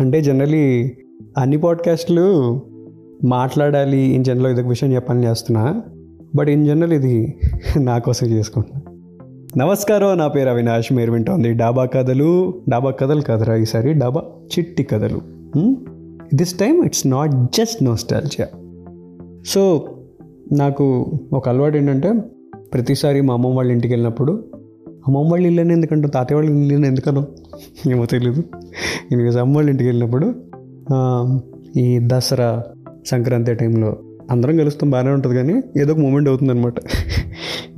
అంటే జనరలీ అన్ని పాడ్కాస్ట్లు మాట్లాడాలి ఇన్ జనరల్ ఇదొక విషయం చెప్పని చేస్తున్నా. బట్ ఇన్ జనరల్ ఇది నా కోసం చేసుకుంటున్నా. నమస్కారం నా పేరు అవినాష్. మీరు వింటోంది డాబా కథలు. డాబా కథలు కదరా ఈసారి డాబా చిట్టి కథలు. This time it's not just nostalgia so నాకు ఒక అలవాటు ఏంటంటే ప్రతిసారి మా అమ్మమ్మ వాళ్ళ ఇంటికి వెళ్ళినప్పుడు అమ్మమ్మ వాళ్ళ ఇల్లు ఎందుకంటే తాతయ్య వాళ్ళ ఇల్లు ఎందుకనో ఏమో తెలీదు. నేను అమ్మ వాళ్ళ ఇంటికి వెళ్ళినప్పుడు ఈ దసరా సంక్రాంతి టైంలో అందరం కలుస్తాం బాగానే ఉంటుంది కానీ ఏదో ఒక మూమెంట్ అవుతుందనమాట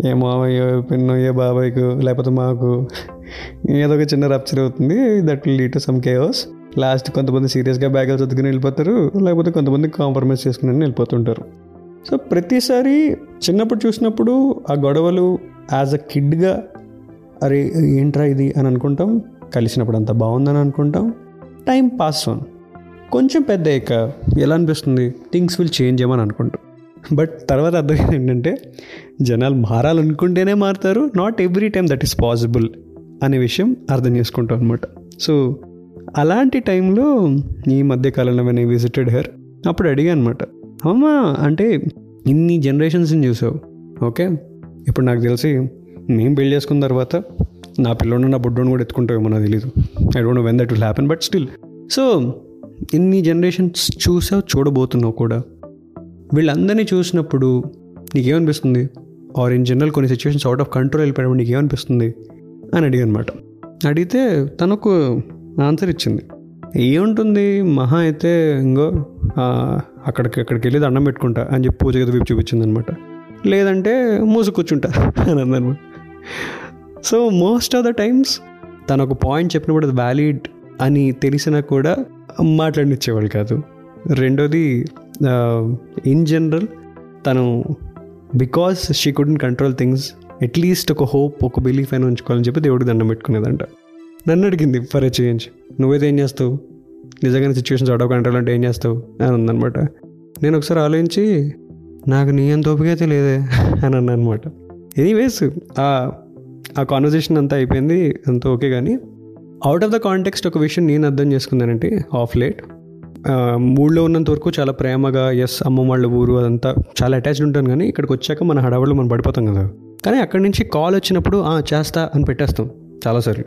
ఏ మామయ్య పిన్నో ఏ బాబాయ్కు లేకపోతే మాకు ఏదో ఒక చిన్న రప్చర్ అవుతుంది. That will lead to some covers lost కొంతమంది సీరియస్గా బ్యాగులు చదువుకుని వెళ్ళిపోతారు లేకపోతే కొంతమంది కాంప్రమైజ్ చేసుకుని వెళ్ళిపోతుంటారు. సో ప్రతిసారి చిన్నప్పుడు చూసినప్పుడు ఆ గొడవలు యాజ్ అ కిడ్గా అరే ఏంట్రా ఇది? అని అనుకుంటాం. కలిసినప్పుడు అంత బాగుందని అనుకుంటాం. టైం పాస్ ఆన్ కొంచెం పెద్ద అయ్యాక ఎలా అనిపిస్తుంది? థింగ్స్ విల్ చేంజ్ ఏమని అనుకుంటాం. బట్ తర్వాత అర్థమైంది ఏంటంటే జనాలు మారాలనుకుంటేనే మారుతారు. Not every time that is possible అనే విషయం అర్థం చేసుకుంటాం అనమాట సో అలాంటి టైంలో ఈ మధ్యకాలంలో నేను విజిటెడ్ హెర్ అప్పుడు అడిగా అనమాట అమ్మా అంటే ఇన్ని జనరేషన్స్ని చూసావు ఓకే ఇప్పుడు నాకు తెలిసి మేము పెళ్ళి చేసుకున్న తర్వాత నా పిల్లోడు నా బుడ్డోని కూడా ఎత్తుకుంటావేమో నాకు తెలీదు. I don't know when that will happen but still so ఇన్ని జనరేషన్స్ చూసావు చూడబోతున్నావు కూడా. వీళ్ళందరినీ చూసినప్పుడు నీకేమనిపిస్తుంది? ఆర్ ఇన్ జనరల్ కొన్ని సిచ్యువేషన్స్ అవుట్ ఆఫ్ కంట్రోల్ వెళ్ళిపోయినప్పుడు నీకేమనిపిస్తుంది? అని అడిగా అనమాట అడిగితే తనకు ఆన్సర్ ఇచ్చింది. ఏముంటుంది? మహా అయితే ఇంకో అక్కడికి అక్కడికి వెళ్ళి దండం పెట్టుకుంటా అని చెప్పి పూజ గది వైపు చూపించింది అనమాట లేదంటే మూసు కూర్చుంటా అని అందనమాట so most of the times తను ఒక పాయింట్ చెప్పినప్పుడు అది వ్యాలిడ్ అని తెలిసినా కూడా మాట్లాడినిచ్చేవాళ్ళు కాదు. రెండోది ఇన్ జనరల్ తను because she couldn't control things at least ఒక హోప్ ఒక బిలీఫ్ అయినా ఉంచుకోవాలని చెప్పి దేవుడికి దండం పెట్టుకునేదంట. నన్ను అడిగింది ఫర్ ఎ చేంజ్ నువ్వైతే ఏం చేస్తావు? నిజంగానే సిచ్యువేషన్స్ అవుట్ ఆఫ్ కంట్రోల్ అంటే ఏం చేస్తావు? అని ఉందనమాట నేను ఒకసారి ఆలోచించి నాకు నీ అంత ఓపిక అయితే లేదే అని అన్నా అనమాట ఎనీవేస్ ఆ కాన్వర్జేషన్ అంతా అయిపోయింది అంత ఓకే కానీ అవుట్ ఆఫ్ ద కాంటెక్స్ట్ ఒక విషయం నేను అర్థం చేసుకున్నానంటే ఆఫ్ లేట్ మూడ్లో ఉన్నంత వరకు చాలా ప్రేమగా ఎస్ అమ్మ వాళ్ళ ఊరు అదంతా చాలా అటాచ్డ్ ఉంటాను కానీ ఇక్కడికి వచ్చాక మన హడావులు మనం పడిపోతాం కదా. కానీ అక్కడి నుంచి కాల్ వచ్చినప్పుడు చేస్తా అని పెట్టేస్తాం చాలాసార్లు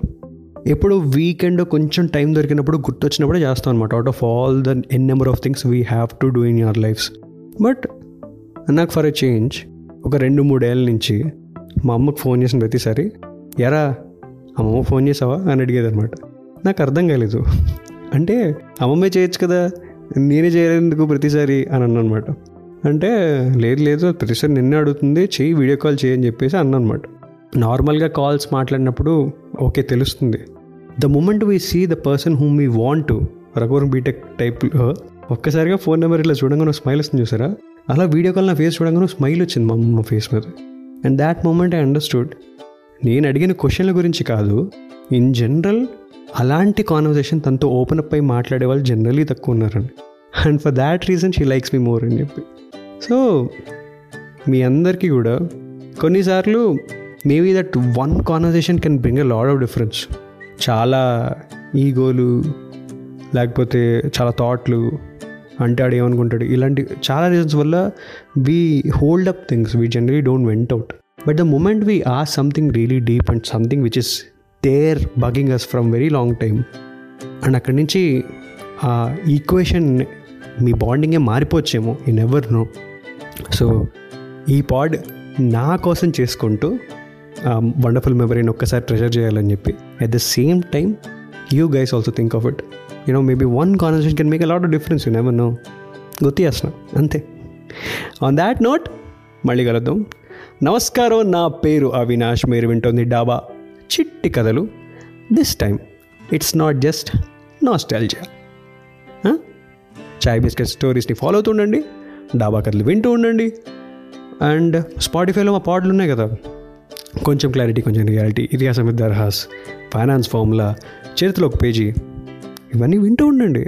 ఎప్పుడు వీకెండ్ కొంచెం టైం దొరికినప్పుడు గుర్తొచ్చినప్పుడు చేస్తాం అనమాట out of all the N number of things we have to do in your lifes but నాకు ఫర్ ఎ చేంజ్ ఒక రెండు మూడేళ్ళ నుంచి మా అమ్మకు ఫోన్ చేసిన ప్రతిసారి ఎరా అమ్మమ్మ ఫోన్ చేసావా? అని అడిగేది అనమాట నాకు అర్థం కాలేదు. అంటే అమ్మమ్మే చేయొచ్చు కదా నేనే చేయలేందుకు ప్రతిసారి అని అన్న అనమాట అంటే లేదు లేదు ప్రతిసారి నిన్నే అడుగుతుంది చెయ్యి వీడియో కాల్ చేయని చెప్పేసి అన్నమాట నార్మల్గా కాల్స్ మాట్లాడినప్పుడు ఓకే తెలుస్తుంది. The moment we see the person whom we want to Raghuvaran B Tech type ఒక్కసారిగా ఫోన్ నెంబర్ ఇట్లా చూడంగానే స్మైల్ వస్తుంది చూసారా? అలా వీడియో కాల్ నా ఫేస్ చూడంగానే స్మైల్ వచ్చింది మా అమ్మ ఫేస్ మీద. And that moment I understood నేను అడిగిన క్వశ్చన్ల గురించి కాదు ఇన్ జనరల్ అలాంటి కాన్వర్సేషన్ తనతో ఓపెన్ అప్ అయి మాట్లాడే వాళ్ళు జనరలీ తక్కువ ఉన్నారండి. And for that reason she likes me more అని చెప్పి. సో మీ అందరికీ కూడా కొన్నిసార్లు maybe that one conversation can bring a lot of difference చాలా ఈగోలు లేకపోతే చాలా థాట్లు అంటాడు ఏమనుకుంటాడు? ఇలాంటి చాలా రీజన్స్ వల్ల we hold up things we generally don't vent out but the moment we are something really deep and something which is there bugging us from very long time and అక్కడి నుంచి ఆ ఈక్వేషన్ మీ బాండింగే మారిపోవచ్చేమో in ever know so ఈ pod నా కోసం చేసుకుంటూ వండర్ఫుల్ మెమరీని ఒక్కసారి ట్రెజర్ చేయాలని చెప్పి at the same time you guys also think of it you know maybe one conversation can make a lot of difference you never know గుర్తు చేస్తున్నా అంతే. ఆన్ దాట్ నోట్ మళ్ళీ కలుద్దాం. నమస్కారం నా పేరు అవినాష్. మీరు వింటుంది డాబా. చిట్టి కథలు. This time it's not just nostalgia chai biscuit స్టోరీస్ని follow అవుతూ ఉండండి. డాబా కథలు వింటూ ఉండండి. అండ్ స్పాటిఫైలో మా పాటలు ఉన్నాయి కదా. కొంచెం క్లారిటీ కొంచెం రియాలిటీ ఇతిహాసం విత్ దర్హాస్. ఫైనాన్స్ ఫార్ములా చరిత్రలో ఒక పేజీ. ఇవన్నీ వింటూ ఉండండి.